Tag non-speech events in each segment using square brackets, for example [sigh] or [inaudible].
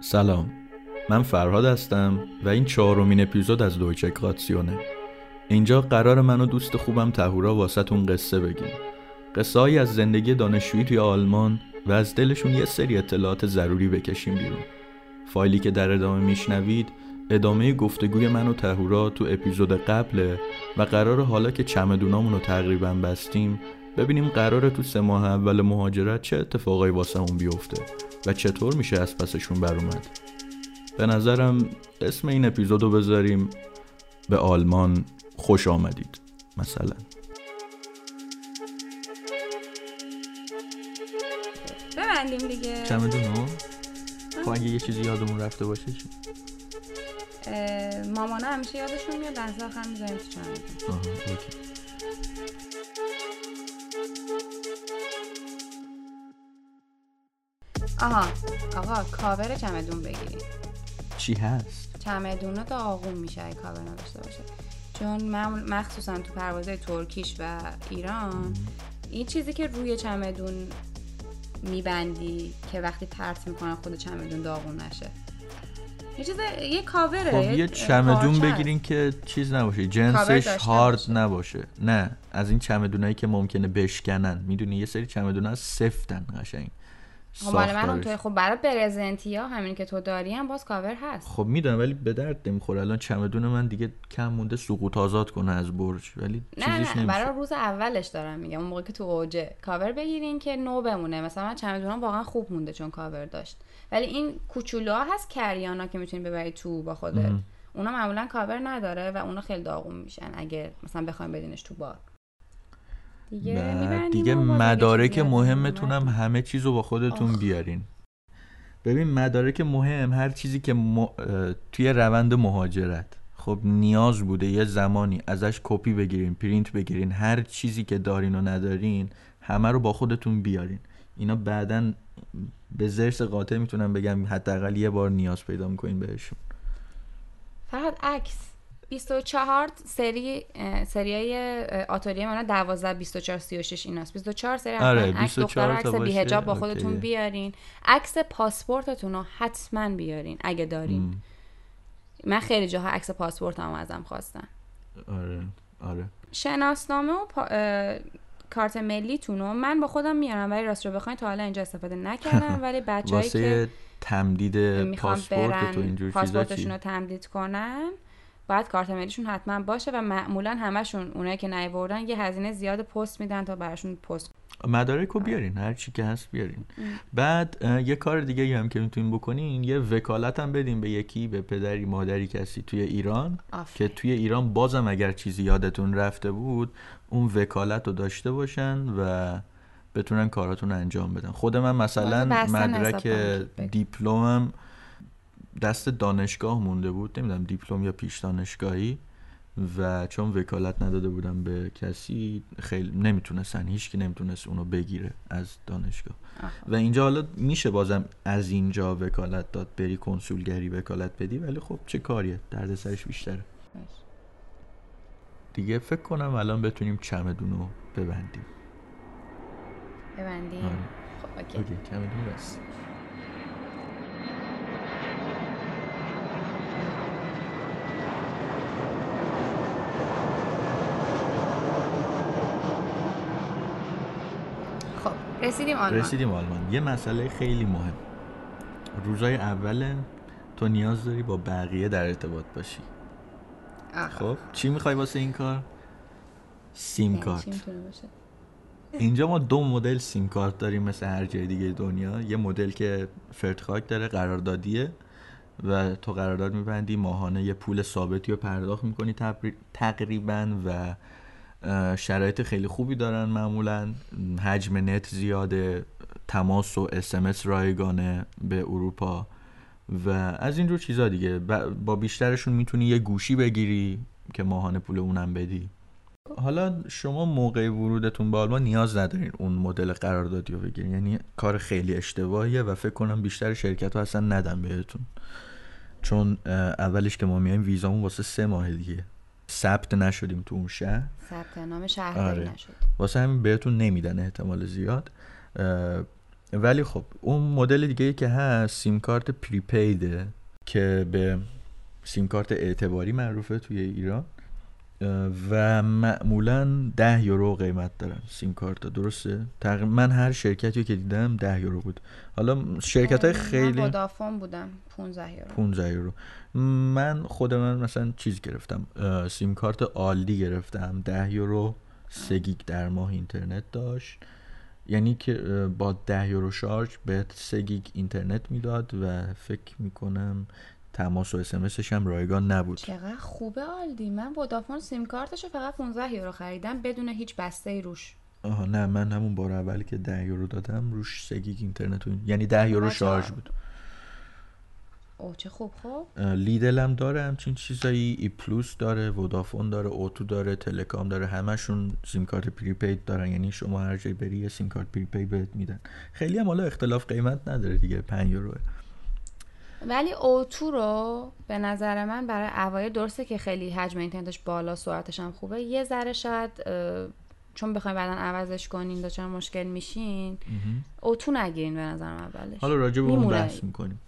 سلام. من فرهاد هستم و این چهارمین اپیزود از دویچه قاتسیونه اینجا قرار من و دوست خوبم تهورا واسهتون قصه بگیم. قصه از زندگی دانشجویی توی آلمان و از دلشون یه سری اطلاعات ضروری بکشیم بیرون. فایلی که در ادامه میشنوید ادامه گفتگوی من و تهورا تو اپیزود قبله و قرار حالا که چمدونامون رو تقریبا بستیم ببینیم قراره تو سه ماه اول مهاجرت چه اتفاقایی واسمون بیفته و چطور میشه از پسشون بر اومد. به نظرم اسم این اپیزود رو بذاریم به آلمان خوش آمدید مثلا. ببندیم دیگه. چمدون ها؟ خب اگه یه چیزی یادمون رفته باشه چی؟ مامانا همیشه یادشون میاد لحظه آخر می‌ذاریم تو چمدون. آها آقا کاور چمدون بگیریم چی هست؟ چمدون ها داغون میشه اگه کاور نداشته باشه. چون معمول- مخصوصا تو پروازهای ترکیش و ایران این چیزی که روی چمدون میبندی که وقتی پرت می‌کنن خود چمدون داغون نشه. یه چیز یه کاوره. خب یه چمدون بگیرین که چیز نباشه جنسش هارد باشه. نباشه. نه از این چمدونایی که ممکنه بشکنن. می‌دونی یه سری چمدون ها سفتن قشنگ. مال من ساختارش. اونطوری خب برای برزنتی ها همین که تو داری هم باز کاور هست. خب می‌دونم ولی به درد نمی‌خوره. الان چمدون من دیگه کم مونده سقوط آزاد کنه از برج. ولی نه چیزیش نه نمیشه. برای روز اولش دارم میگم اون موقع که تو اوجه. کاور بگیرین که نو بمونه. مثلا من چمدونم واقعا خوب مونده چون کاور داشت. ولی این کوچولوها هست carry-on ها که می‌تونی ببری تو با خودت. اونا معمولا کاور نداره و اونا خیلی داغون میشن اگه مثلا بخوایم بدینش تو بار. دیگه دیگه مدارک هم. همه چیز رو با خودتون آخ. بیارین. ببین مدارک مهم هر چیزی که م... توی روند مهاجرت. خب نیاز بوده یه زمانی ازش کپی بگیرین پرینت بگیرین هر چیزی که دارین و ندارین همه رو با خودتون بیارین. اینا بعدا به زرس قاطع می‌تونم بگم حداقل یه بار نیاز پیدا می‌کنین بهشون. فقط عکس. 24 سری سریای آتلیه من 12 24 36 ایناست. 24 سری آره، عکس 24 دختر عکس باشه، بی حجاب با خودتون اوکیه. بیارین. عکس پاسپورتتون رو حتما بیارین اگه دارین. من خیلی جاها عکس پاسپورتم ازم خواستن. آره آره. شناسنامه و پا... اه، کارت ملیتون رو من با خودم میارم ولی راست رو بخواین تا حالا اینجا استفاده نکردم. [laughs] ولی بچه‌ای که تمدید پاسپورت تو اینجور چیزا چی؟ پاسپورتشون رو تمدید کنن باید کارت ملیشون حتما باشه و معمولا همشون اونایی که نیوردن یه هزینه زیاد پست میدن تا براشون پست مدارک رو بیارین هر چی که هست بیارین بعد یه کار دیگه هم که می‌تونین بکنین یه وکالت هم بدین به یکی به پدری مادری کسی توی ایران آفرین. که توی ایران بازم اگر چیزی یادتون رفته بود اون وکالت رو داشته باشن و بتونن کاراتون رو انجام بدن خود من مثلا مدرک. دیپلمم دست دانشگاه مونده بود نمی‌دونم دیپلم یا پیش دانشگاهی و چون وکالت نداده بودم به کسی خیلی نمی‌تونستن هیچکی نمی‌تونست اونو بگیره از دانشگاه. و اینجا حالا میشه بازم از اینجا وکالت داد بری کنسولگری وکالت بدی ولی خب چه کاریه؟ دردسرش بیشتره. دیگه فکر کنم الان بتونیم چمدون رو ببندیم. ببندیم؟ آره. خب اوکی. اوکی چمدون بس خب رسیدیم آلمان. رسیدیم آلمان. یه مسئله خیلی مهم. روزای اول تو نیاز داری با بقیه در ارتباط باشی. خب چی می‌خوای واسه این کار؟ سیم یعنی کارت. اینجا ما دو مدل سیم کارت داریم مثل هر جای دیگه دنیا. یه مدل که فرتخاک داره قراردادیه و تو قرارداد میبندی ماهانه یه پول ثابتی رو پرداخت می‌کنی تقریبا و شرایط خیلی خوبی دارن معمولا. حجم نت زیاده تماس و اسمس رایگانه به اروپا. و از اینجور چیزا دیگه. با بیشترشون می‌تونی یه گوشی بگیری که ماهانه پول اونم بدی. حالا شما موقع ورودتون به آلمان نیاز ندارین اون مدل قراردادی رو بگیرین. یعنی کار خیلی اشتباهیه و فکر کنم بیشتر شرکت ها اصلا ندن بهتون. چون اولش که ما میایم ویزامون واسه سه ماه دیگه. ثبت نشدیم تو اون شهر. ثبت نام شهرداری آره. نشد. واسه همین بهتون نمیدن احتمال زیاد. ولی خب اون مدل دیگه ای که هست سیم کارت پریپیده که به سیم کارت اعتباری معروفه توی ایران. و معمولا ده یورو قیمت دارن سیم کارت. درسته؟ تقریبا من هر شرکتی که دیدم ده یورو بود. حالا شرکت های خیلی ودافون بودم 15 یورو. 15 یورو. من خود من مثلا چیز گرفتم سیم کارت Aldi گرفتم. ده یورو سه گیگ در ماه اینترنت داشت. یعنی که با ده یورو شارژ به سه گیگ اینترنت می‌داد و فکر می‌کنم تماس و اسمسش هم رایگان نبود. چقدر خوبه Aldi. من Vodafone سیم کارتشو فقط 15 یورو خریدم بدون هیچ بسته ای روش. آها نه من همون بار اولی که ده یورو دادم روش سه گیگ اینترنت یعنی ده یورو شارژ بود. اوه چه خوب خب. لیدل هم داره همچین چیزایی ای پلوس داره ودافون داره اوتو داره تلکام داره همشون سیم کارت پریپید دارن. یعنی شما هر جای بری یه سیم کارت پریپید بهت میدن. خیلی هم حالا اختلاف قیمت نداره دیگه 5 یورو ولی اوتو رو به نظر من برای اوایل درسته که خیلی حجم اینترنتش بالا سرعتش هم خوبه. یه ذره شاید چون بخوایم بعدا عوضش کنین دچار مشکل میشین. اوتو نگیرین به نظرم اولش. حالا راجع به اون بحث می‌کنیم.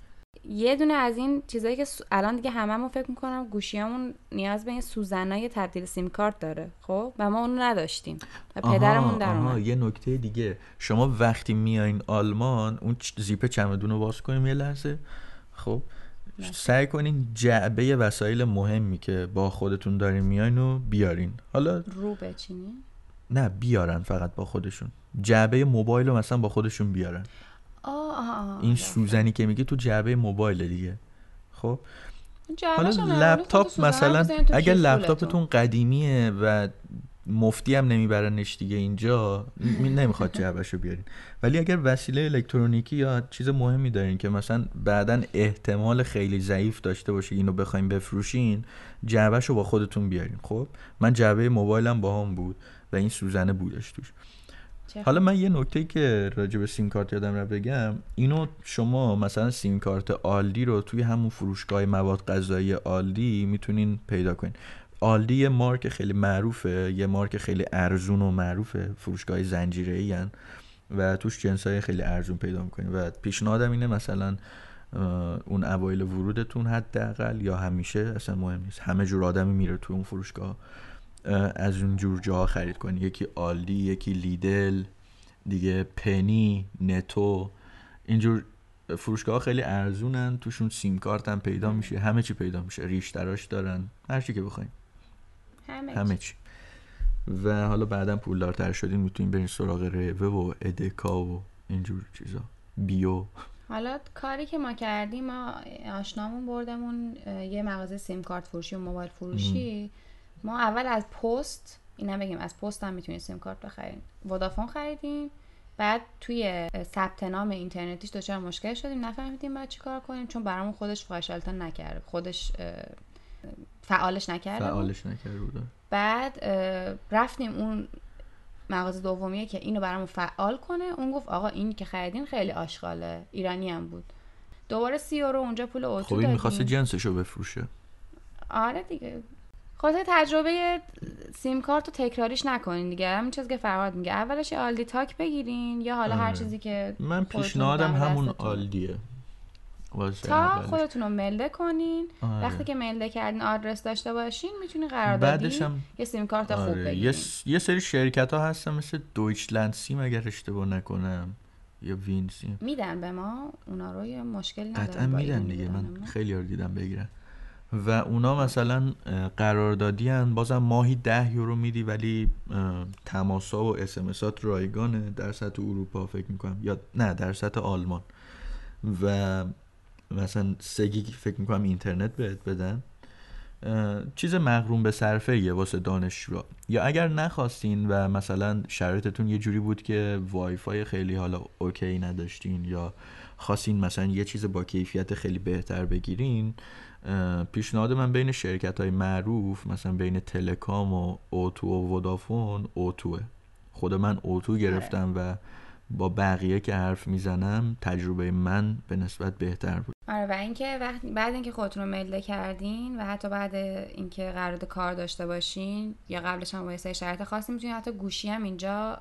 یه دونه از این چیزایی که الان دیگه هممون فکر می‌کنم گوشیامون نیاز به این سوزنای تبدیل سیم کارت داره خب؟ و ما اونو نداشتیم. و پدرمون در اومد. یه نکته دیگه. شما وقتی میایین آلمان اون زیپ چمدون رو باز کنیم یه لحظه. خب سعی کنین جعبه وسایل مهمی که با خودتون دارین میاین و بیارین. حالا رو بچینین. نه بیارن فقط با خودشون. جعبه موبایل رو مثلا با خودشون بیارن. آه آه این سوزنی که میگه تو جعبه موبایل دیگه. خب. حالا لپتاپ مثلا اگر لپتاپتون قدیمیه و مفتی هم نمیبرنش دیگه اینجا. نمی‌خواد جعبهشو بیارین. ولی اگر وسیله الکترونیکی یا چیز مهمی دارین که مثلا بعدا احتمال خیلی ضعیف داشته باشه اینو بخوایم بفروشین جعبهشو با خودتون بیارین. خب؟ من جعبه موبایلم با هم بود و این سوزنه بودش توش. حالا من یه نکته که راجع به سیم کارت یادم رو بگم اینو شما مثلا سیم کارت آلدی رو توی همون فروشگاه مواد غذایی آلدی می‌تونین پیدا کنین. آلدی یه مارک خیلی معروفه یه مارک خیلی ارزون و معروفه. فروشگاه زنجیره ای و توش جنس های خیلی ارزون پیدا می‌کنین و پیشنهادم اینه مثلا اون اوایل ورودتون حداقل یا همیشه اصلا مهم نیست. همه جور آدمی میره تو اون فروشگاه. از اون جور جاها خرید کنی. یکی آلدی یکی لیدل دیگه پنی نتو. اینجور فروشگاه خیلی ارزونن. توشون سیم کارت هم پیدا میشه. همه چی پیدا میشه. ریش دراش دارن. هر چی که بخواین همه, همه چی. و حالا بعدا پولدارتر شدین می‌تونین برین سراغ روه و ادکا و اینجور چیزا. بیو. حالا کاری که ما کردیم ما آشنامون بردمون یه مغازه سیم کارت فروشی و موبایل فروشی. ما اول از پست اینم بگیم از پست هم می‌تونید سیم کارت بخرین ودافون خریدیم. بعد توی ثبت نام اینترنتیش دچار مشکل شدیم. نفهمیدیم بعد چیکار کنیم چون برامون خودش فایشالتا نکرد خودش فعالش نکرده فعالش نکرده بود بعد رفتیم اون مغازه دومیه که اینو برامون فعال کنه. اون گفت آقا این که خریدین خیلی آشغاله. ایرانی هم بود. دوباره سی یورو اونجا پول اوتو خب این می‌خواسته جنسشو بفروشه. آره دیگه. خاطر تجربه سیم کارت رو تکراریش نکنین دیگه. همین چیزی که فرهاد میگه. اولش آلدی تاک بگیرین یا حالا هر چیزی که من پیشنهادم همون آلدیه. تا خودتون رو ملده کنین. آره. وقتی که ملده کردین آدرس داشته باشین می‌تونین قراردادی هم... یه سیم کارت آره. خوب بگیرین. یه, سری شرکت ها هستن مثل دویچلند سیم اگر اشتباه نکنم یا وین سیم. میدن به ما اونا رو یه مشکلی نداره قطعا میدن دیگه من خیلی یار دیدم بگیرن. و اونا مثلا قراردادی هن بازم ماهی ده یورو میدی ولی تماسا و اسمسات رایگانه. در سطح اروپا فکر می‌کنم یا نه در سطح آلمان. و مثلا سگی فکر می‌کنم اینترنت بهت بدن. چیز مغروم به صرفه یه واسه دانشجو یا اگر نخواستین و مثلا شرایطتون یه جوری بود که وای فای خیلی حالا اوکی نداشتین یا خواستین مثلا یه چیز با کیفیت خیلی بهتر بگیرین پیشنهاد من بین شرکت های معروف مثلا بین تلکام و اوتو و ودافون اوتوه خود من اوتو گرفتم و با بقیه که حرف می‌زنم تجربه من به نسبت بهتر بود. آره و اینکه وقت بعد اینکه خودتون رو ملده کردین و حتی بعد اینکه قرارداد کار داشته باشین یا قبلش هم با شرایط خاصی می‌تونین حتی گوشی هم اینجا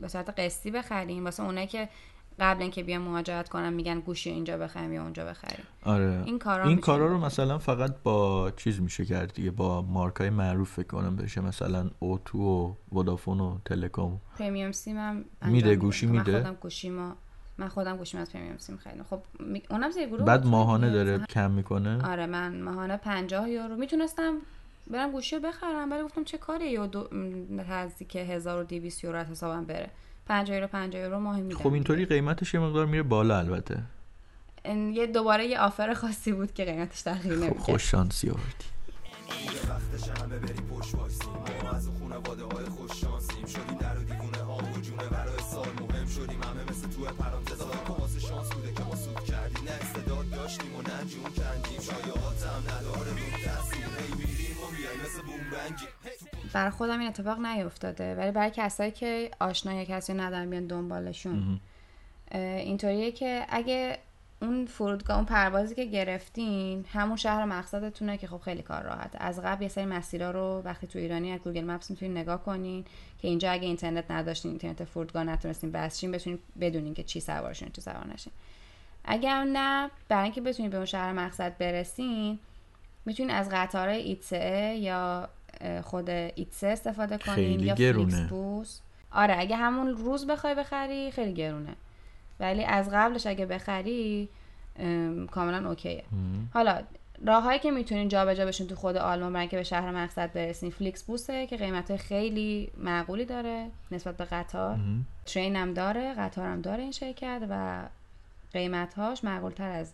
به صورت قسطی بخرین. واسه اونایی که قبل اینکه بیان مهاجرت کنم میگن گوشی اینجا بخریم یا اونجا بخریم. آره. این کارا این کارا رو مثلا فقط با چیز میشه کرد دیگه با مارکای معروف فکر کنم بشه. مثلا اوتو و ودافون و تلکام. پرمیوم سیم هم میده، گوشی من میده؟ خودم گوشی ما من خودم گوشیم از پرمیوم سیم خریدم. خب می- اونم زیر گروه بعد. ماهانه داره کم می‌کنه. آره من ماهانه 50 یورو. می‌تونستم برم گوشی رو بخرم ولی گفتم چه کاری یا دو نزدیک 1200 یورو از حسابم بره. 50 یورو 50 یورو ماهی میدم. خب اینطوری قیمتش یه مقدار میره بالا البته. این یه دوباره یه آفر خاصی بود که قیمتش تغییر خب نمی‌کرد. خوش شانسی آوردی. وقتش همه بریم پشت وایسیم ما از خانواده های خوش شانسیم شدیم در و دیوونه ها و جونه برای سال مهم شدیم همه مثل تو پرانتز ها واسه شانس بوده که ما سود کردیم نه استعداد داشتیم و ننجون کندیم شایعات هم نداره. رو تاثیر هی میریم و میایم مثل بومرنگی برای خودم این اتفاق نیفتاده. ولی برای کسایی که آشنای کسی ندارن بیان دنبالشون. اینطوریه که اگه اون فرودگاه اون پروازی که گرفتین همون شهر مقصدتونه که خب خیلی کار راحته. از قبل یه سری مسیرها رو وقتی تو ایرانی از گوگل مپس می‌تونین نگاه کنین که اینجا اگه اینترنت نداشتین اینترنت فرودگاه نتونستین بسشین بتونین بدونین که چی سوارشین چی سوار نشین. اگر نه برای اینکه بتونین به اون شهر مقصد برسین می‌تونین از قطار ایتسه یا خود ایتسه استفاده کنین خیلی یا گرونه. بوس آره اگه همون روز بخوای بخری خیلی گرونه. ولی از قبلش اگه بخری ام، کاملا اوکیه. حالا راههایی که می‌تونین جابجا بشین تو خود آلمان برای اینکه به شهر مقصد برسین فلیکس بوسه که قیمت خیلی معقولی داره نسبت به قطار. ترین هم داره قطار هم داره این شرکت و قیمتهاش معقولتر از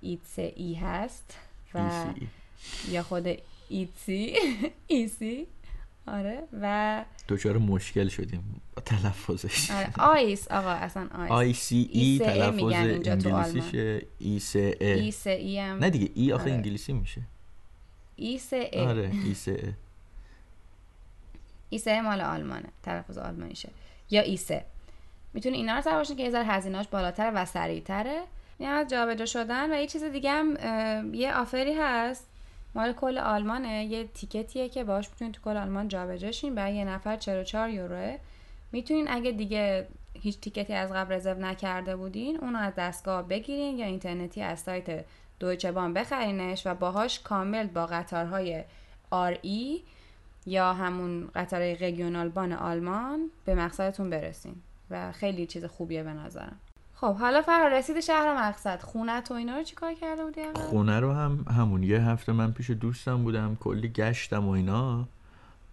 ایتس ای هست و. یا خود ایتسی ایسی آره و دچار مشکل شدیم با تلفظش. آره آیس آقا اصلا آیس. آی سی ای تلفظ انگلیسیشه. ای سه ای. ایس ای هم. نه دیگه ای آخه آره. انگلیسی میشه. ایس ای. آره ای سه ای. ایسه مال آلمانه تلفظ آلمانیشه. یا ایسه می‌تونه اینا رو سوار باشین که یه ذره هزینه‌اش بالاتر و سریعتره. این از جابجا شدن و یه چیز دیگه هم یه آفری هست. مال کل آلمانه یه تیکتیه که باش می‌تونین تو کل آلمان جابجا شین. برای یه نفر 44 یوروه. می‌تونین اگه دیگه هیچ تیکتی از قبل رزرو نکرده بودین اونو از دستگاه بگیرین یا اینترنتی از سایت دویچه بان بخرینش و باهاش کامل با قطارهای آر ای یا همون قطار رگیونال بان آلمان به مقصدتون برسین. و خیلی چیز خوبیه به نظرم. خب حالا فرا رسید شهر مقصد. خونه تو اینا رو چیکار کرده بودی؟ خونه رو هم همون یه هفته من پیش دوستم بودم کلی گشتم و اینا.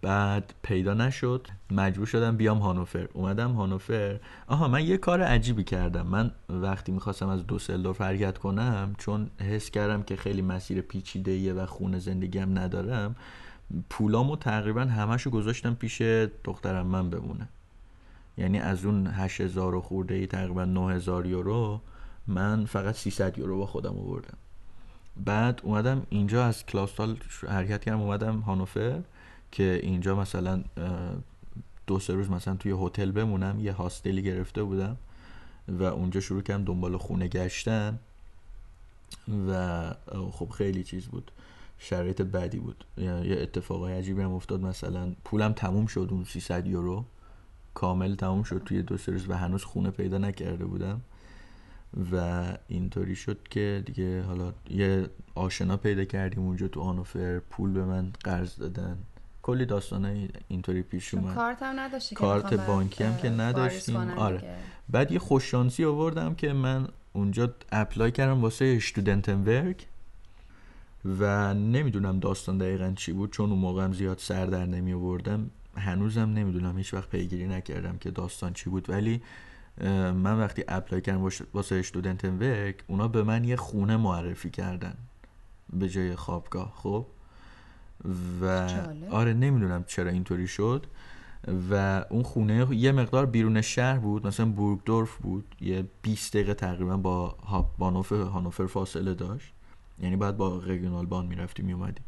بعد پیدا نشد. مجبور شدم بیام هانوفر. اومدم هانوفر. آها من یه کار عجیبی کردم. من وقتی می‌خواستم از دوسلدورف حرکت کنم چون حس کردم که خیلی مسیر پیچیده و خونه زندگیم ندارم پولامو تقریبا همشو گذاشتم پیش دخترم من بمونه. یعنی از اون 8000 و خورده ای تقریبا 9000 یورو من فقط 300 یورو با خودم آوردم. بعد اومدم اینجا از کلاستال حرکت کردم اومدم هانوفر که اینجا مثلا دو سه روز مثلا توی هتل بمونم یه هاستلی گرفته بودم و اونجا شروع کردم دنبال خونه گشتن و خب خیلی چیز بود. شرایط بدی بود. یه اتفاقای عجیبی هم افتاد. مثلا پولم تموم شد اون 300 یورو. کامل تموم شد توی دو سه روز و هنوز خونه پیدا نکرده بودم. و اینطوری شد که دیگه حالا یه آشنا پیدا کردیم اونجا تو آنوفر پول به من قرض دادن. کلی داستانه اینطوری پیش اومد. کارت هم نداشتی کارت بانکی هم که نداشتیم. آره. بعد یه خوششانسی آوردم که من اونجا apply کردم واسه Studentenwerk و نمی‌دونم داستان دقیقا چی بود چون اون موقع هم زیاد سر در نمی آوردم هنوزم نمی‌دونم هیچ وقت پیگیری نکردم که داستان چی بود. ولی من وقتی apply کردم واسه Studentenwerk اونا به من یه خونه معرفی کردن به جای خوابگاه خب؟ و جالب. آره نمی‌دونم چرا اینطوری شد. و اون خونه یه مقدار بیرون شهر بود مثلا بورگدورف بود. یه 20 دقیقه تقریبا با بانوف هانوفر فاصله داشت. یعنی بعد با رگیونال بان می‌رفتی میومدی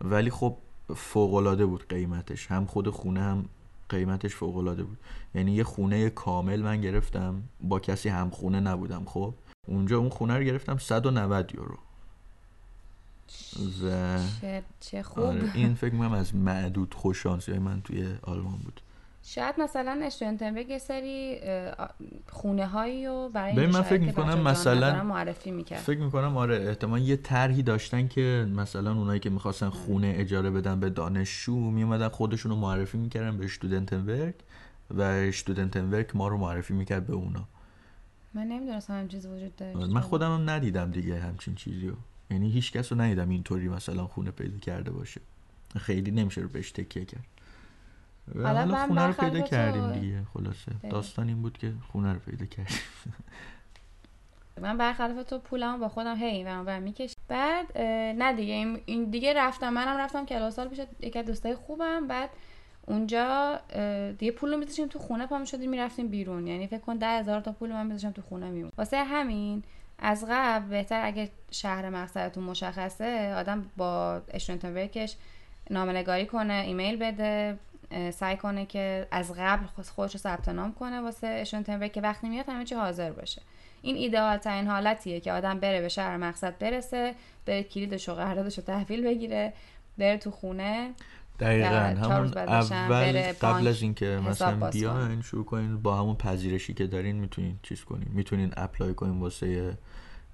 ولی خب فوقالعاده بود قیمتش. هم خود خونه هم قیمتش فوقالعاده بود. یعنی یه خونه کامل من گرفتم با کسی هم خونه نبودم خب؟ اونجا اون خونه رو گرفتم 190 یورو. و چه, چه خوب. آره این فکر می‌کنم از معدود خوششانسی های من توی آلمان بود. شاید مثلا استودنتنبرگ یه سری خونه هایی رو برای این من فکر می‌کنم مثلا- معرفی می‌کرد. فکر می‌کنم آره احتمال یه طرحی داشتن که مثلا اونایی که می‌خواستن خونه اجاره بدن به دانشجو میومدن خودشون رو معرفی می‌کردن به ورک و ورک ما رو معرفی می‌کرد به اونا. من نمی‌دونستم همین چیزی وجود داره من خودم هم ندیدم دیگه همچین چیزی رو. یعنی هیچ کس رو ندیدم اینطوری مثلا خونه پیدا کرده باشه. خیلی نمیشه رو بهش تکیه کرد. و حالا من خونه رو پیدا کردیم دیگه خلاصه. داستان این بود که خونه رو پیدا کردیم. [laughs] من برخلاف تو پولمو با خودم هی این ور میکش بعد نه دیگه این, دیگه رفتم منم رفتم کلاسال پیش یکی از دوستای خوبم. بعد اونجا دیگه پول رو میذاشتیم تو خونه پا می‌شدیم می‌رفتیم بیرون. یعنی فکر کن ده هزار تا پول من میذاشتم تو خونه میمون. واسه همین از قبل بهتر اگه شهر مقصدتون مشخصه آدم با اشتونتنبرکش نامنگاری کنه ایمیل بده. سعی کنه که از قبل خود- خودش رو ثبت نام کنه واسه اشتونتنبرک که وقتی میاد همه چی حاضر باشه. این ایدئال ترین حالتیه که آدم بره به شهر مقصد برسه بره کلیدش و قراردادش رو تحویل بگیره بره تو خونه. دقیقا. همون اول قبل از اینکه مثلا بیاین شروع کنین با همون پذیرشی که دارین می‌تونین چیز کنین. می‌تونین اپلای کنین واسه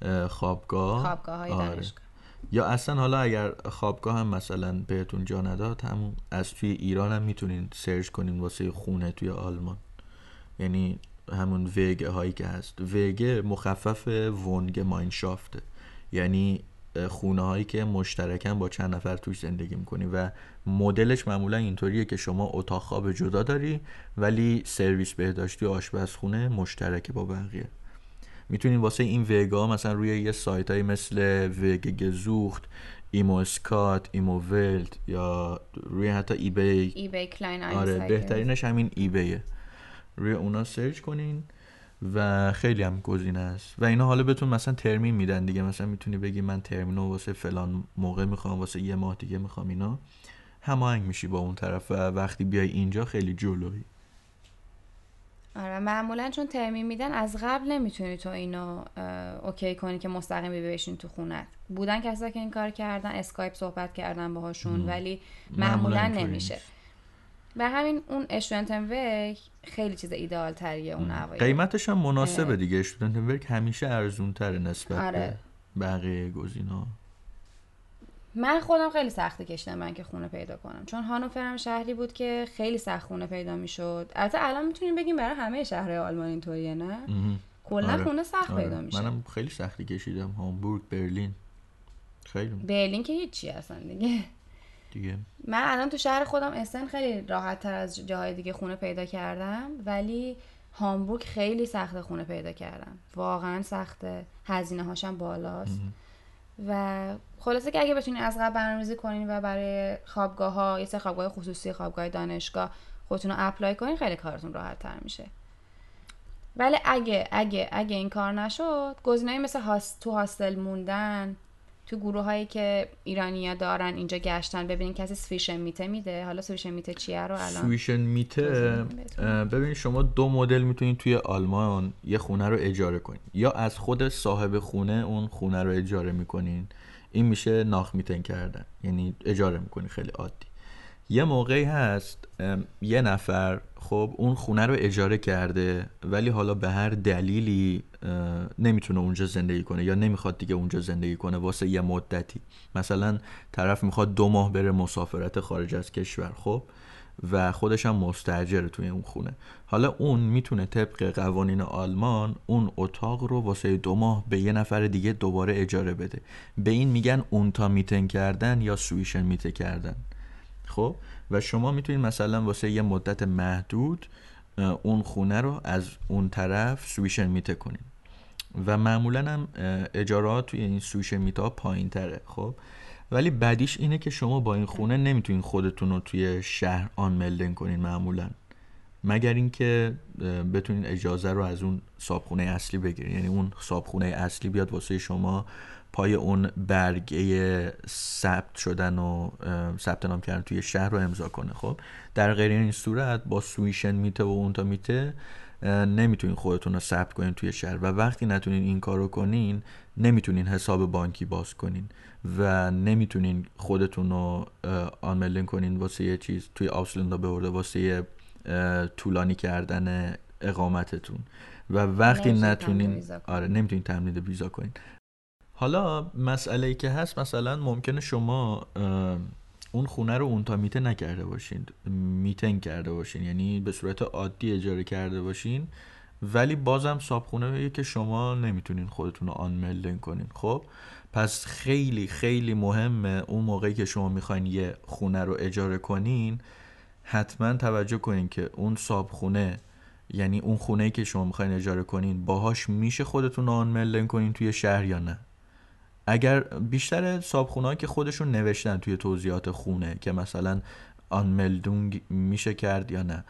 اه، خوابگاه. خوابگاه های آره. دانشگاه. یا اصلا حالا اگر خوابگاه هم مثلا بهتون جا نداد همون از توی ایران هم می‌تونین سرچ کنین واسه خونه توی آلمان. یعنی همون وگه هایی که هست. وگه مخفف ونگ ماینشافته. یعنی خونه هایی که مشترکن با چند نفر توش زندگی می‌کنی و مدلش معمولا اینطوریه که شما اتاق خواب جدا داری ولی سرویس بهداشتی و آشپزخونه مشترکه با بقیه. می‌تونین واسه این WG ها مثلا روی یه سایت های مثل WG-Gesucht ImmoScout Immowelt یا روی حتی eBay. eBay Klein آره بهترینش همین eBay ه. روی اونا search کنین و خیلی هم گزینه است. و اینا حالا بهتون مثلا Termin میدن دیگه. مثلا می‌تونی بگی من Termin و واسه فلان موقع می‌خوام واسه یه ماه دیگه می‌خوام اینا. هماهنگ میشی با اون طرف و وقتی بیای اینجا خیلی جلویی. آره معمولا چون Termin میدن از قبل نمی‌تونی تو اینو OK کنی که مستقیم بشین تو خونت. بودن کسایی که این کار کردن اسکایپ صحبت کردن باهاشون ولی معمولا اینطوری نمیشه. به همین اون Studenten-WG خیلی چیز ایدئال تریه اون اوایل. قیمتش هم مناسبه دیگه. Studentenwerk همیشه ارزون تره نسبت آره. به بقیه گزینا من خودم خیلی سختی کشیدم من که خونه پیدا کنم. چون هانوفر هم شهری بود که خیلی سخت خونه پیدا می‌شد. البته الان می‌تونیم بگیم برای همه شهرهای آلمان اینطوریه نه؟ کلا آره. خونه سخت آره. پیدا میشه منم خیلی سختی کشیدم. هامبورگ برلین. خیلی. برلین که هیچی اصلا دیگه. دیگه. من الان تو شهر خودم استن خیلی راحت تر از جاهای دیگه خونه پیدا کردم. ولی هامبورگ خیلی سخت خونه پیدا کردم. واقعا سخته. هزینه هاشم بالاست. و خلاصه که اگه بتونین از قبل برنامه‌ریزی کنین و برای خوابگاه ها یه سری خوابگاه خصوصی خوابگاه دانشگاه خودتون رو apply کنین خیلی کارتون راحت تر میشه. ولی اگه اگه اگه این کار نشد گزینه‌ای مثل هاس تو hostel موندن تو گروه هایی که ایرانیا دارن اینجا گشتن ببینین کسی Zwischenmiete میده. حالا Zwischenmiete چیه رو الان؟ Zwischenmiete ببین شما دو مدل می‌تونید توی آلمان یه خونه رو اجاره کنید یا از خود صاحب خونه اون خونه رو اجاره می‌کنین. این میشه ناخ میتن کردن. یعنی اجاره می‌کنی خیلی عادی. یه موقعی هست یه نفر خب اون خونه رو اجاره کرده ولی حالا به هر دلیلی نمی‌تونه اونجا زندگی کنه یا نمی‌خواد دیگه اونجا زندگی کنه واسه یه مدتی. مثلا طرف می‌خواد دو ماه بره مسافرت خارج از کشور خب؟ و خودش هم مستجره توی اون خونه. حالا اون می‌تونه طبق قوانین آلمان اون اتاق رو واسه دو ماه به یه نفر دیگه دوباره اجاره بده. به این میگن untermieten کردن یا Zwischenmiete کردن. خب؟ و شما می‌تونید مثلا واسه یه مدت محدود اون خونه رو از اون طرف Zwischenmiete کنین. و معمولا هم اجارات توی این Zwischenmiete ها پایین تره خب؟ ولی بعدیش اینه که شما با این خونه نمی‌تونین خودتون رو توی شهر anmelden کنین معمولا. مگر اینکه بتونین اجازه رو از اون صابخونه اصلی بگیرین. یعنی اون صابخونه اصلی بیاد واسه شما پای اون برگه ثبت شدن و ثبت نام کردن توی شهر رو امضا کنه. خب در غیر این صورت با سویشن میته و اونتا میته نمی‌تونین خودتون رو ثبت کنین توی شهر و وقتی نتونین این کارو کنین نمی‌تونین حساب بانکی باز کنین و نمی‌تونین خودتون رو آنملین کنین واسه یه چیز توی آوسلندا به ورده واسه یه طولانی کردن اقامتتون. و وقتی نتونین. آره نمی‌تونین تمدید ویزا کنین. حالا مسئله ای که هست مثلا ممکنه شما اون خونه رو اون تا میته نکرده باشین میتنگ کرده باشین یعنی به صورت عادی اجاره کرده باشین ولی بازم صابخونه که شما نمی‌تونین خودتون رو آن ملدن کنین. خب پس خیلی خیلی مهمه اون موقعی که شما می‌خواین یه خونه رو اجاره کنین حتما توجه کنین که اون صابخونه یعنی اون خونه که شما می‌خواین اجاره کنین باهاش میشه خودتون آن ملدن کنین توی شهر یا نه. اگر بیشتر صابخونه که خودشون نوشتن توی توضیحات خونه که مثلا آن ملدونگ میشه کرد یا نه.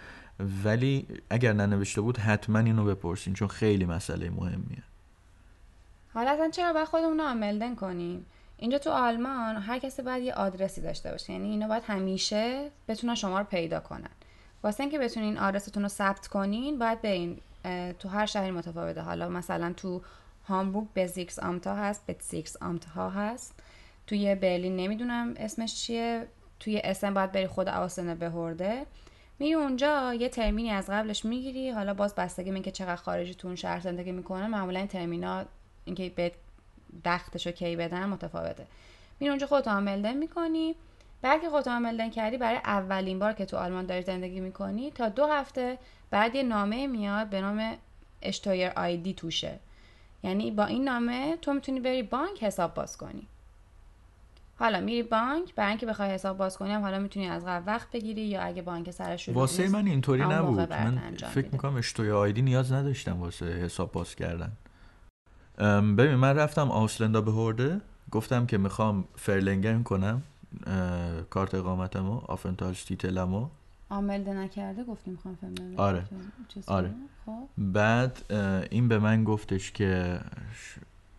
ولی اگر ننوشته بود حتما اینو بپرسین چون خیلی مسئله مهمیه. حالا اصلا چرا باید خودمون رو آملدن کنیم؟ اینجا تو آلمان هر کسی باید یه آدرسی داشته باشه. یعنی اینا باید همیشه بتونن شما رو پیدا کنن. واسه اینکه بتونین آدرستون رو ثبت کنین باید برین اه، تو هر شهری متفاوته. حالا مثلا تو هامبورگ بزیکس آمتا هست بتسیکس آمتا ها هست. توی برلین نمی‌دونم اسمش چیه. توی اسم باید بری خود آسنه بهورده. میری اونجا یه ترمینی از قبلش می‌گیری. حالا باز بستگی به اینکه چقدر خارجی تو اون شهر زندگی می‌کنه معمولا این ترمینا اینکه به دختش رو کی بدن متفاوته. میری اونجا خودت آملدن می‌کنی. بعد که خودت آملدن کردی برای اولین بار که تو آلمان داری زندگی می‌کنی تا دو هفته بعد یه نامه میاد به نام اشتویر آیدی توشه. یعنی با این نامه تو می‌تونی بری بانک حساب باز کنی. حالا میری بانک برای اینکه بخوای حساب باز کنی هم حالا می‌تونی از قبل وقت بگیری یا اگه بانک سرش شلوغ واسه من اینطوری نبود. من فکر. می‌کنم اشتوی آیدی نیاز نداشتم واسه حساب باز کردن. ببین من رفتم آسلندا به هورده. گفتم که می‌خوام فرلنگن کنم کارت اقامتمو آفنتالشتیتلمو آملده نکرده گفتی می‌خوام فهمم آره. آره. خب. بعد این به من گفتش که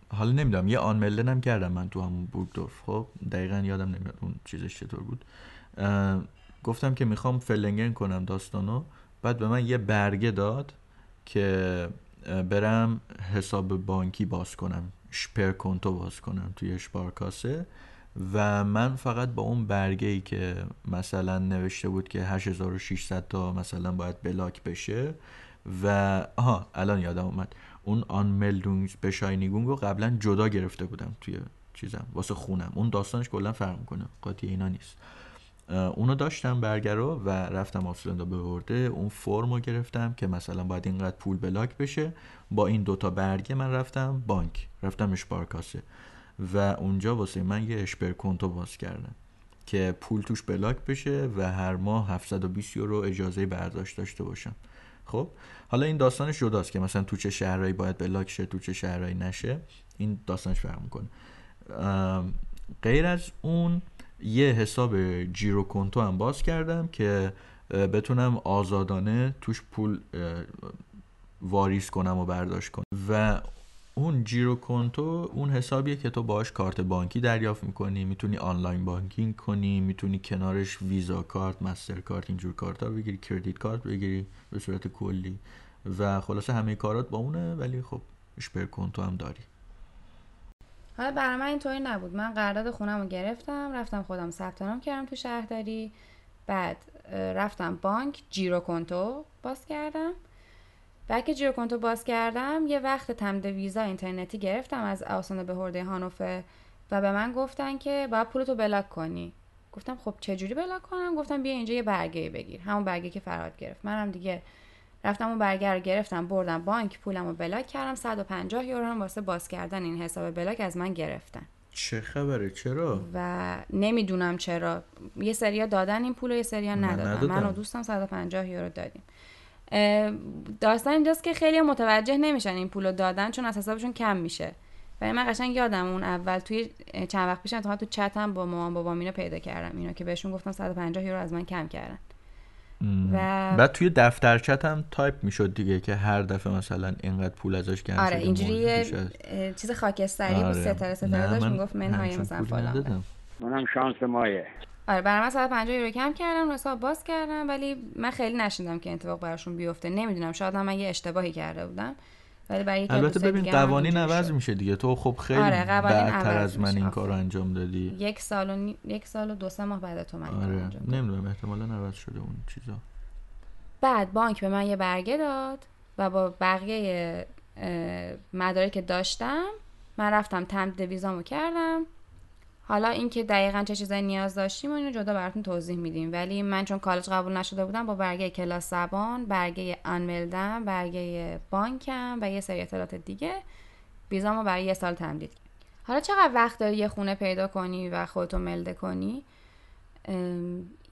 حالا نمی‌دونم یه آنملدن هم کردم من تو همون بورگدورف خب دقیقا یادم نمیاد اون چیزش چطور بود. گفتم که می‌خوام فلنگن کنم داستانو. بعد به من یه برگه داد که برم حساب بانکی باز کنم. شپر کنتو باز کنم توی شپارکاسه. و من فقط با اون برگه ای که مثلا نوشته بود که 8600 تا مثلا باید بلاک بشه و آها الان یادم اومد. اون آن ملدونگ به شاینیگونگ رو قبلا جدا گرفته بودم توی چیزم واسه خونم. اون داستانش کلا فرق می‌کنه. قاطی اینا نیست. اونو داشتم برگر رو و رفتم آفسلندا ورده اون فرم رو گرفتم که مثلا باید اینقدر پول بلاک بشه. با این دوتا برگه من رفتم بانک. رفتم اشپارکاسه و اونجا واسه من یه اشپر کنتو باز کردم که پول توش بلاک بشه و هر ماه 720 یورو اجازه برداشت داشته باشم. خب حالا این داستانش جداست که مثلا تو چه شهرهایی باید بلاک شه تو چه شهرهایی نشه این داستانش فرق می‌کنه. غیر از اون یه حساب جیرو کنتو هم باز کردم که بتونم آزادانه توش پول واریز کنم و برداشت کنم. و اون جیرو کنتو اون حسابیه که تو باش کارت بانکی دریافت می‌کنی می‌تونی آنلاین بانکینگ کنی می‌تونی کنارش ویزا کارت مستر کارت اینجور کارت ها بگیری کردیت کارت بگیری به صورت کلی. و خلاصه همه کارات با اونه ولی خب اشپر کنتو هم داری. حالا برای من اینطوری نبود. من قرارداد خونم رو گرفتم رفتم خودم ثبت نام کردم تو شهرداری بعد رفتم بانک جیرو کنتو باز کردم. بعد که باز کردم یه وقت تمد ویزا اینترنتی گرفتم از آسانه به هرده هانوفر و به من گفتن که باید پولتو بلاک کنی. گفتم خب چجوری بلاک کنم؟ گفتم بیا اینجا یه برگه بگیر. همون برگه که فراد گرفت. منم دیگه رفتم اون برگه رو گرفتم بردم بانک پولم رو بلاک کردم. 150 یورو هم واسه باز کردن این حساب بلاک از من گرفتن. چه خبره؟ چرا؟ و نمی‌دونم چرا. یه سریا دادن این پول و یه سریا من ندادن. ندادم. من و دوستم 150 یورو دادیم. داستان اینجاست که خیلی متوجه نمیشن این پول رو دادن چون از حسابشون کم میشه. و من قشنگ یادم اون اول توی چند وقت پیش اتفاقا تو چتم با مامان بابام اینا پیدا کردم. اینا که بهشون گفتم 150 یورو از من کم کردن. و بعد توی دفترچت هم تایپ می‌شد دیگه که هر دفعه مثلا اینقدر پول ازش کم آره اینجوری چیز خاکستری بود آره. ستاره ستاره نه، داشت من می‌گفت منهای همچین مثلا پولی فلان. اونم شانس مایه. آره برای من 150 یورو کم کردم حساب باز کردم ولی من خیلی نشنیدم که اتفاق براشون بیفته نمی‌دونم شاید هم من یه اشتباهی کرده بودم ولی برای البته ببین قوانین عوض. میشه دیگه تو خب خیلی آره، عوض از من این کار. انجام دادی یک سال و نی- یک سال و دو سه ماه بعد تو من آره انجام دادم. نمی‌دونم احتمالا عوض شده اون چیزا بعد بانک به من یه برگه داد و با بقیه مدارکی که داشتم من رفتم تمدید ویزامو کردم حالا اینکه دقیقا چه چیزایی نیاز داشتیم و اینو جدا براتون توضیح میدیم. ولی من چون کالج قبول نشده بودم با برگه کلاس زبان برگه انملدم برگه بانکم و یه سری اطلاعات دیگه ویزامو برای یه سال تمدید. حالا چقدر وقت داری یه خونه پیدا کنی و خودتو ملده کنی؟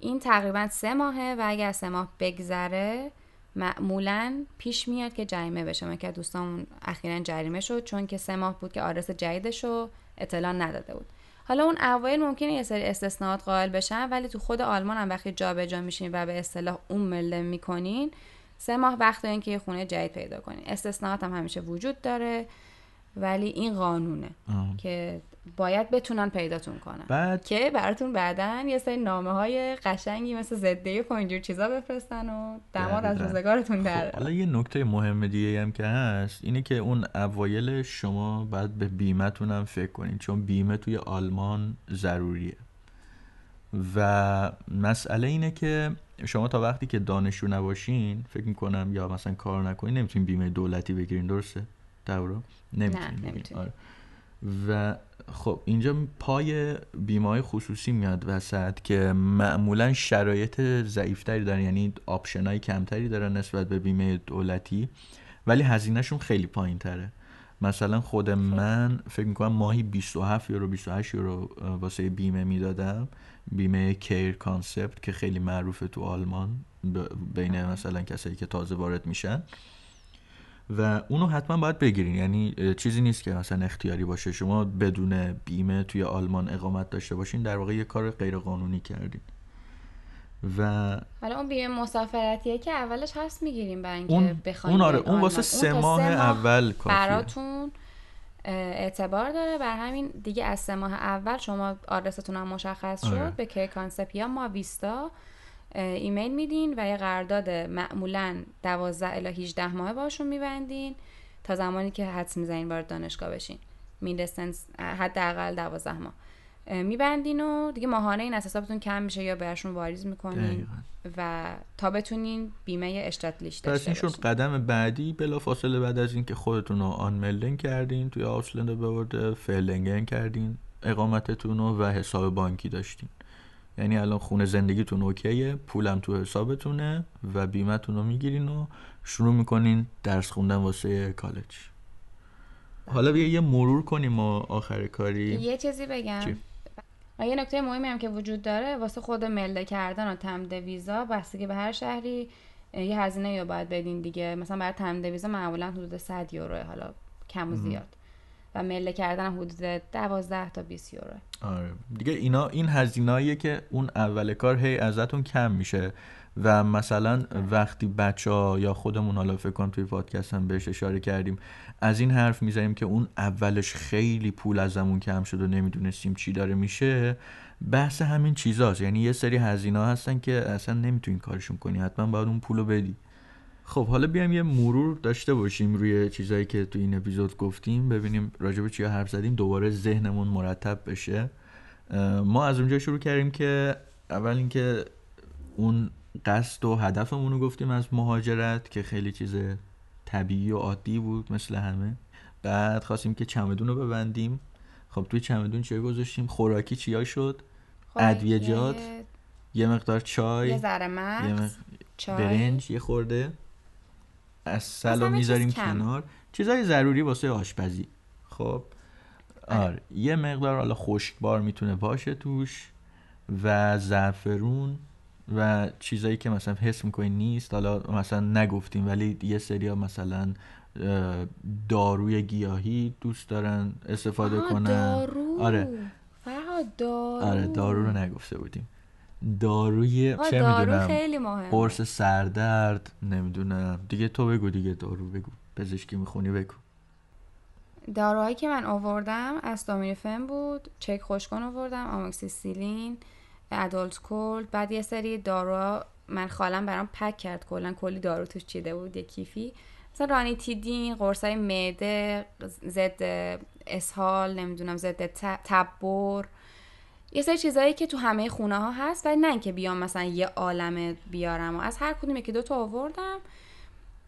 این تقریبا سه ماهه و اگر سه ماه بگذره معمولا پیش میاد که جریمه بشه. من که دوستامون اخیرا جریمه شد چون که سه ماه بود که آدرس جدیدش رو اطلاع نداده بود. حالا اون اوایل ممکنه یه سری استثناءات قائل بشن ولی تو خود آلمان هم وقتی جابجا میشین و به اصطلاح اون ملده می‌کنین سه ماه وقت دارین که یه خونه جدید پیدا کنین استثناءات هم همیشه وجود داره ولی این قانونه آه. که باید بتونن پیداتون کنن بعد که براتون بعدا یه سری نامه های قشنگی مثل زده و اینجور چیزا بفرستن و دمار از. روزگارتون در خب حالا یه نکته مهم دیگه هم که هست اینه که اون اوایل شما باید به بیمتون هم فکر کنین چون بیمه توی آلمان ضروریه و مسئله اینه که شما تا وقتی که دانشجو نباشین فکر می‌کنم یا مثلا کار نکنین نمی‌تونین بیمه دولتی بگیرین درسته تورا نمی‌تونین بگیرین. نمی‌تونین. آره. و خب اینجا پای بیمه های خصوصی میاد وسط که معمولا شرایط ضعیفتری دارن یعنی option های کمتری دارن نسبت به بیمه دولتی ولی هزینهشون خیلی پایین تره مثلا خود من فکر می‌کنم ماهی 27 یورو 28 یورو واسه بیمه می‌دادم. بیمه کیر کانسپت که خیلی معروفه تو آلمان بین مثلا کسایی که تازه وارد میشن. و اونو حتما باید بگیرین. یعنی چیزی نیست که مثلا اختیاری باشه. شما بدون بیمه توی آلمان اقامت داشته باشین در واقع یه کار غیر قانونی کردین. و حالا اون بیمه مسافرتیه که اولش هست می‌گیریم برای اینکه اون اون آره اون واسه. سه ماه اول کافیه. براتون اعتبار داره. بر همین دیگه از سه ماه اول شما آدرستون هم مشخص شد. آره. به Care Concept یا Mawista ایمیل میدین و یه قرارداد معمولا 12 الی 18 ماه باشون میبندین تا زمانی که حدس می‌زنین وارد دانشگاه بشین. می‌رسن حداقل 12 ماه. اه، میبندین و دیگه ماهانه این از حسابتون کم میشه یا بهشون واریز می‌کنین دقیقاً. و تا بتونین بیمه اشتاتلیش پس داشته این شد قدم بعدی بلا فاصله بعد از اینکه خودتون رو آن کردین توی آسلند بورده فعلنگن کردین اقامتتون رو و حساب بانکی داشتین. یعنی الان خونه زندگیتون اوکیه پولم تو حسابتونه و بیمتون رو می‌گیرین و شروع می‌کنین درس خوندن واسه کالج. حالا بیا یه مرور کنیم ما آخر کاری. یه چیزی بگم. چی؟ و یه نکته مهمی هم که وجود داره واسه خود ملده کردن و تمد ویزا بستگی به هر شهری یه هزینه رو باید بدین دیگه. مثلا برای تمد ویزا معمولا حدود 100 یوروه حالا کم و زیاد. و مله کردن حدود 12 تا 20 یوروه آره. دیگه اینا این هزینه‌ایه که اون اول کار هی ازتون کم میشه و مثلا وقتی بچه یا خودمون حالا فکر کنم توی پادکست هم بهش اشاره کردیم از این حرف می‌زنیم که اون اولش خیلی پول ازمون کم شد و نمی‌دونستیم چی داره میشه بحث همین چیزاست. یعنی یه سری هزینه هستن که اصلا نمی‌تونی کارشون کنی. حتما باید اون پولو بدی. خب حالا بیایم یه مرور داشته باشیم روی چیزایی که تو این اپیزود گفتیم ببینیم راجع به چی حرف زدیم دوباره ذهنمون مرتب بشه. ما از اونجا شروع کردیم که اول اینکه اون قصد و هدفمون رو گفتیم از مهاجرت که خیلی چیز طبیعی و عادی بود مثل همه. بعد خواستیم که چمدون رو ببندیم. خب توی چمدون چیه گذاشتیم خوراکی چیا شد؟ ادویجات، یه- یه مقدار چای یه ذره یه مغز مق- چای. برنج یه خورده. اصل رو می‌ذاریم. کنار. چیزای ضروری واسه آشپزی. خب آره. یه مقدار حالا خشکبار می‌تونه باشه توش و زعفرون و چیزایی که مثلا حس می‌کنی نیست. حالا مثلا نگفتیم ولی یه سری ها مثلا داروی گیاهی دوست دارن استفاده کنن. دارو. آره. دارو. آره دارو رو نگفته بودیم. داروی چه دارو می‌دونم خیلی مهمه. قرص سردرد نمی‌دونم. دیگه تو بگو دیگه دارو بگو. پزشکی می‌خونی بگو. داروهایی که من آوردم استامینوفن بود چک خوشکن آوردم آموکسیسیلین ادالت کولد. بعد یه سری داروها من خالم برام پک کرد. کلا کلی دارو توش چیده بود یه کیفی. مثلا رانیتیدین قرصای معده ضد اسهال نمی‌دونم ضد تبر. یه سری چیزایی که تو همه خونه ها هست ولی نه اینکه بیام مثلا یه عالمه بیارم و از هر کدوم یکی دو تا آوردم.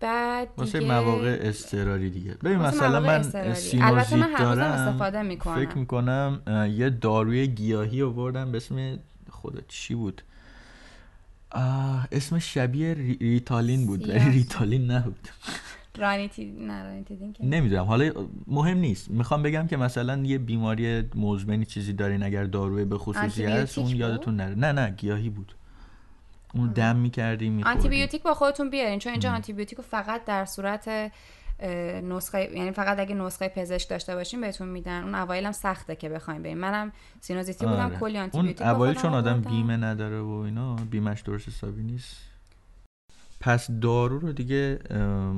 بعد واسه دیگه مواقع اضطراری دیگه. ببین مثلا من سینوزیت من دارم. استفاده می‌کنم. فکر می‌کنم یه داروی گیاهی آوردم به اسم خدا چی بود؟ آه اسمش شبیه ری- ریتالین بود. ولی. ریتالین نبود. رانیتی نه که نمی‌دونم. حالا مهم نیست. می‌خوام بگم که مثلا یه بیماری مزمنی چیزی دارین اگر داروی به خصوصی هست اون یادتون نره. نه نه گیاهی بود. اون دم می‌کردیم میخوردیم آنتیبیوتیک با خودتون بیارین چون اینجا آنتیبیوتیک رو فقط در صورت نسخه یعنی فقط اگه نسخه پزشک داشته باشین بهتون میدن. اون اوایل هم سخته که بخوایم بریم. منم سینوزیتی بودم آره. کلی اون آنتیبیوتیک با اوایل چون آدم. بیمه نداره و اینا بیمش درست حسابی نیست. پس دارو رو دیگه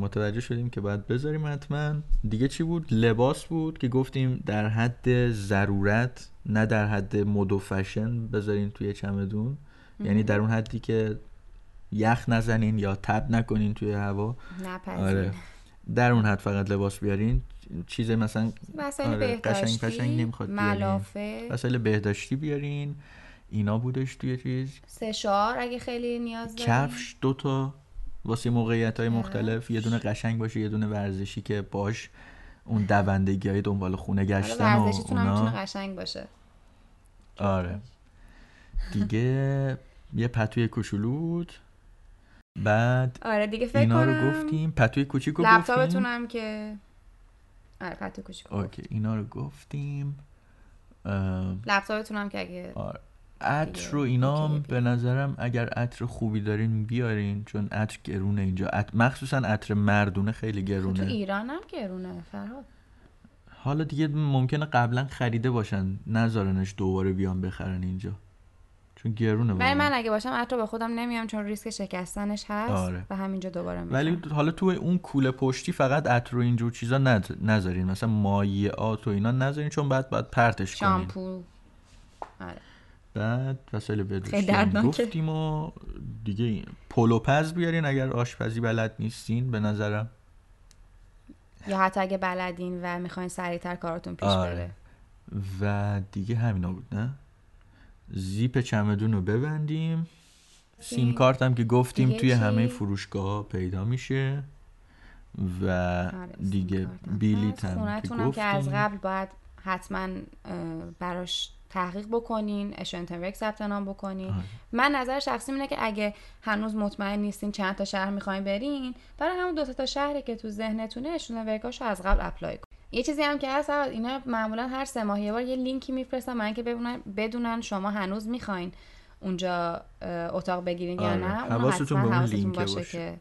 متوجه شدیم که باید بذاریم حتما. دیگه چی بود؟ لباس بود که گفتیم در حد ضرورت نه در حد مد و فشن بذارین توی چمدون. یعنی در اون حدی که یخ نزنین یا تب نکنین توی هوا. آره. در اون حد فقط لباس بیارین. چیز مثلا وسایل آره، بهداشتی قشنگ پشنگ نمی‌خواد. ملافه. وسایل بهداشتی بیارین. اینا بودش توی چیز. سشار اگه خیلی نیاز دارین. کفش دوتا واسه موقعیت های. مختلف یه دونه قشنگ باشه یه دونه ورزشی که باش اون دوندگی های دنبال خونه حالا گشتن و اونا. قشنگ باشه. آره. دیگه یه پتوی کوچولو بود بعد آره دیگه فکر اینا کنم رو گفتیم. پتوی کوچیک رو گفتیم. لپتاپتون هم که آره پتو کوچیک اوکی اینا رو گفتیم. ام، لپتاپتون هم که اگه آره. عطر رو اینا به نظرم اگر عطر خوبی دارین بیارین چون عطر گرونه اینجا. عطر مخصوصا عطر مردونه خیلی تو گرونه. ایران هم گرونه فرهاد. حالا دیگه ممکنه قبلا خریده باشن. نذارنش دوباره بیان بخرن اینجا. چون گرونه ولی. من اگه باشم عطر به خودم نمیام چون ریسک شکستنش هست آره. و همینجا دوباره می‌خرم ولی حالا تو اون کوله پشتی فقط عطر و اینجور چیزا نذارین. مثلا مایعات و اینا نذارین چون بعد بعد پرتش کنین. شامپو. آره. بعد وسایل بهداشتی. گفتیم و دیگه پلوپز بیارین اگر آشپزی بلد نیستین به نظرم یا حتی اگه بلدین و می‌خواین سریعتر کاراتون پیش آره. بره و دیگه همینا بود نه زیپ چمدون رو ببندیم سیم کارت هم که گفتیم توی چی؟ همه فروشگاه ها پیدا میشه و آره، دیگه بیلیت. هم که هم که از گفتیم قبل باید حتما براش تحقیق بکنین اشنتوریک ثبت نام بکنین آره. من نظر شخصی اینه که اگه هنوز مطمئن نیستین چند تا شهر می‌خواین برین برای همون دو تا شهری که تو ذهنتونه اشنتوریکاشو از قبل اپلای کن یه چیزی هم که هست اینا معمولا هر سه ماه یه بار یه لینکی میفرستن برای اینکه بدونن بدونن شما هنوز می‌خواین اونجا اتاق بگیرین یا آره. نه اونو حواستون به اون لینکه باشه باشه. که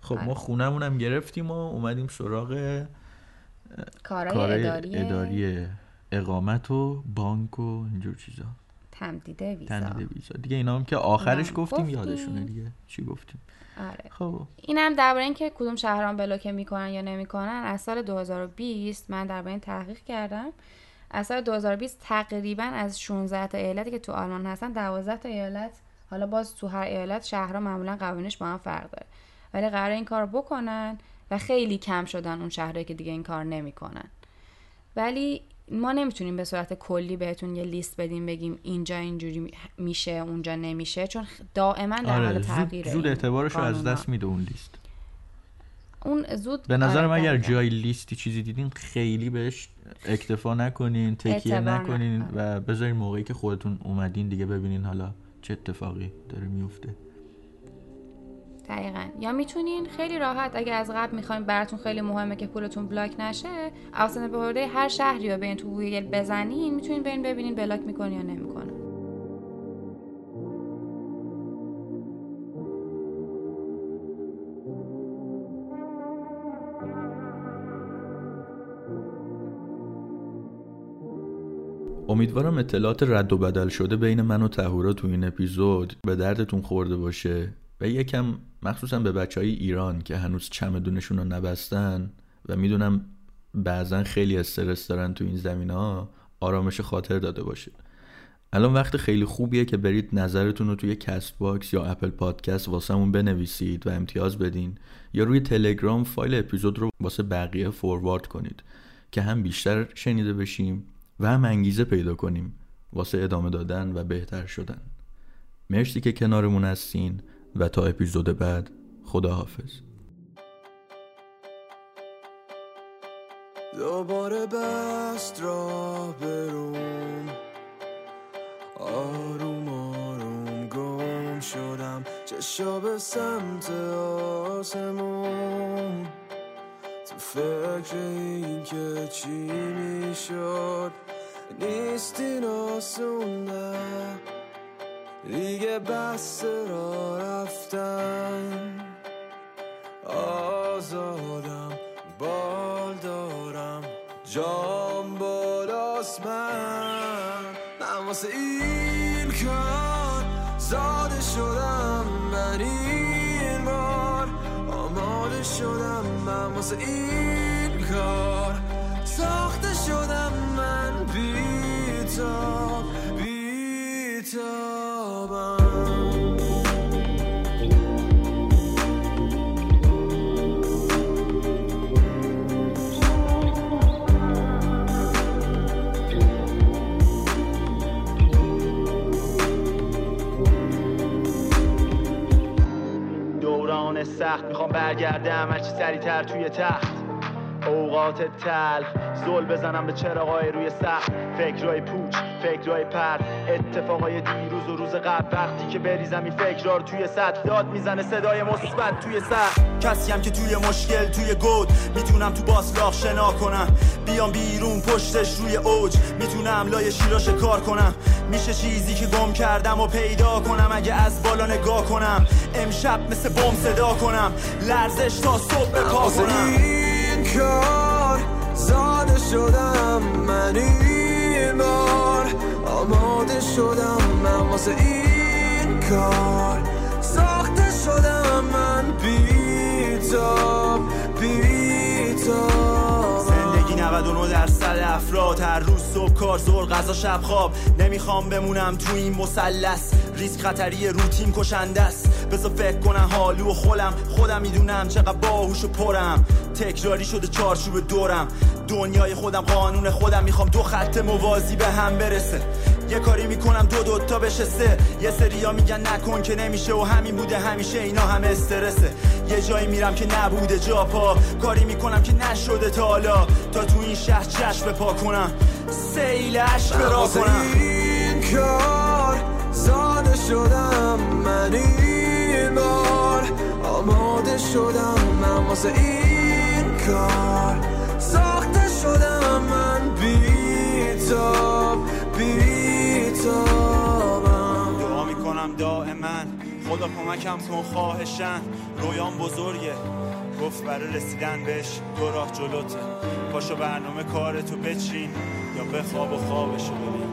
خب ما آره. خونمون هم گرفتیم و اومدیم سراغ کارهای کارهای اداری, اداری اقامت و بانک و اینجور چیزا. تمدید ویزا. تمدید ویزا. دیگه اینا هم که آخرش گفتیم گفتیم. یادشونه دیگه. چی گفتیم؟ آره. خب. اینم درباره اینکه کدوم شهران بلوکه می‌کنن یا نمی‌کنن از سال 2020 من درباره این تحقیق کردم. از سال 2020 تقریبا از 16 تا ایالتی که تو آلمان هستن 12 تا ایالت حالا باز تو هر ایالت شهرها معمولا قوانینش با هم فرق داره. ولی قرار این کار بکنن و خیلی کم شدن اون شهرهایی که دیگه این کار نمی‌کنن. ولی ما نمی‌تونیم به صورت کلی بهتون یه لیست بدیم بگیم اینجا اینجوری می- میشه اونجا نمیشه چون دائما در حال آره تغییره زود, زود اعتبارش رو از. دست میده اون لیست اون زود به نظرم آره، اگر. جای لیستی چیزی دیدین خیلی بهش اکتفا نکنین تکیه نکنین. و بذارین موقعی که خودتون اومدین دیگه ببینین حالا چه اتفاقی داره میفته دقیقا. یا می‌تونین خیلی راحت اگه از قبل می‌خواین براتون خیلی مهمه که پولتون بلاک نشه اوسط بهرده هر شهری رو برین تو گوگل بزنین می‌تونین برین ببینین بلاک می‌کنه یا نمی‌کنه. امیدوارم اطلاعات رد و بدل شده بین من و تهورا تو این اپیزود به دردتون خورده باشه. و یکم مخصوصا به بچه های ایران که هنوز چمدونشون رو نبستن و می‌دونم بعضا خیلی استرس دارن تو این زمینه ها آرامش خاطر داده باشه. الان وقت خیلی خوبیه که برید نظرتون رو توی Castbox یا Apple Podcast واسمون بنویسید و امتیاز بدین یا روی تلگرام فایل اپیزود رو واسه بقیه forward کنید که هم بیشتر شنیده بشیم و هم انگیزه پیدا کنیم واسه ادامه دادن و بهتر شدن. مرسی که کنارمون هستین. و تا اپیزود بعد خداحافظ. دوباره بست را بروم آروم آروم گم شدم. چشا به سمت آسمون. تو فکر این که چی می‌شد؟ نیستین آسون نه دیگه بس را رفتن. آزادم بال دارم جام بالاست من. من واسه این کار زاده شدم من این بار آماده شدم. من واسه این کار ساخته شدم من بیتاب. برگردم هرچی سریعتر توی تخت. اوقات تلخ زل بزنم به چراغای روی سخت. فکرای پوچ فکرای پر اتفاقای دیروز و روز قبل. وقتی که بریزم این فکرها رو توی سطح داد می‌زنه صدای مثبت توی سر کسی هم که توی مشکل توی گود. می‌تونم تو باسلاخ شنا کنم. بیام بیرون پشتش روی اوج. می‌تونم لای شیراش کار کنم. میشه چیزی که گم کردم و پیدا کنم. اگه از بالا نگاه کنم امشب مثل بم صدا کنم. لرزش تا صبح پا کنم. این کار زاده شدم. من این بار آماده شدم من واسه این کار. ساخته شدم من بیتاب بیتاب. زندگی 99 درصد افراد هر روز صبح کار زور غذا شب خواب. نمی‌خوام بمونم تو این مثلث. ریسک خطری روتین کشنده است. بذار فکر کنم حالو و خولم خودم می‌دونم چقدر باهوش و پرم. تکراری شده چارچوب دورم. دنیای خودم قانون خودم. می‌خوام دو خط موازی به هم برسه. یه کاری می‌کنم دو دوتا بشه سه یه سریا میگن نکن که نمیشه و همین بوده همیشه اینا همه استرسه. یه جایی میرم که نبوده جا پا. کاری می‌کنم که نشده تا حالا. تا تو این شهر چشم پا کنم. سیل عشق را واسه کنم. این کار زاده شدم من این بار. آماده شدم من واسه این کار. ساخته شدم من بیتاب بیتابم دعا می‌کنم دائما. خدا کمکم کن خواهشن. رویان بزرگه. گفت برای رسیدن بهش دو راه جلوته. پاشو برنامه کارتو بچین یا بخواب و خوابشو ببین.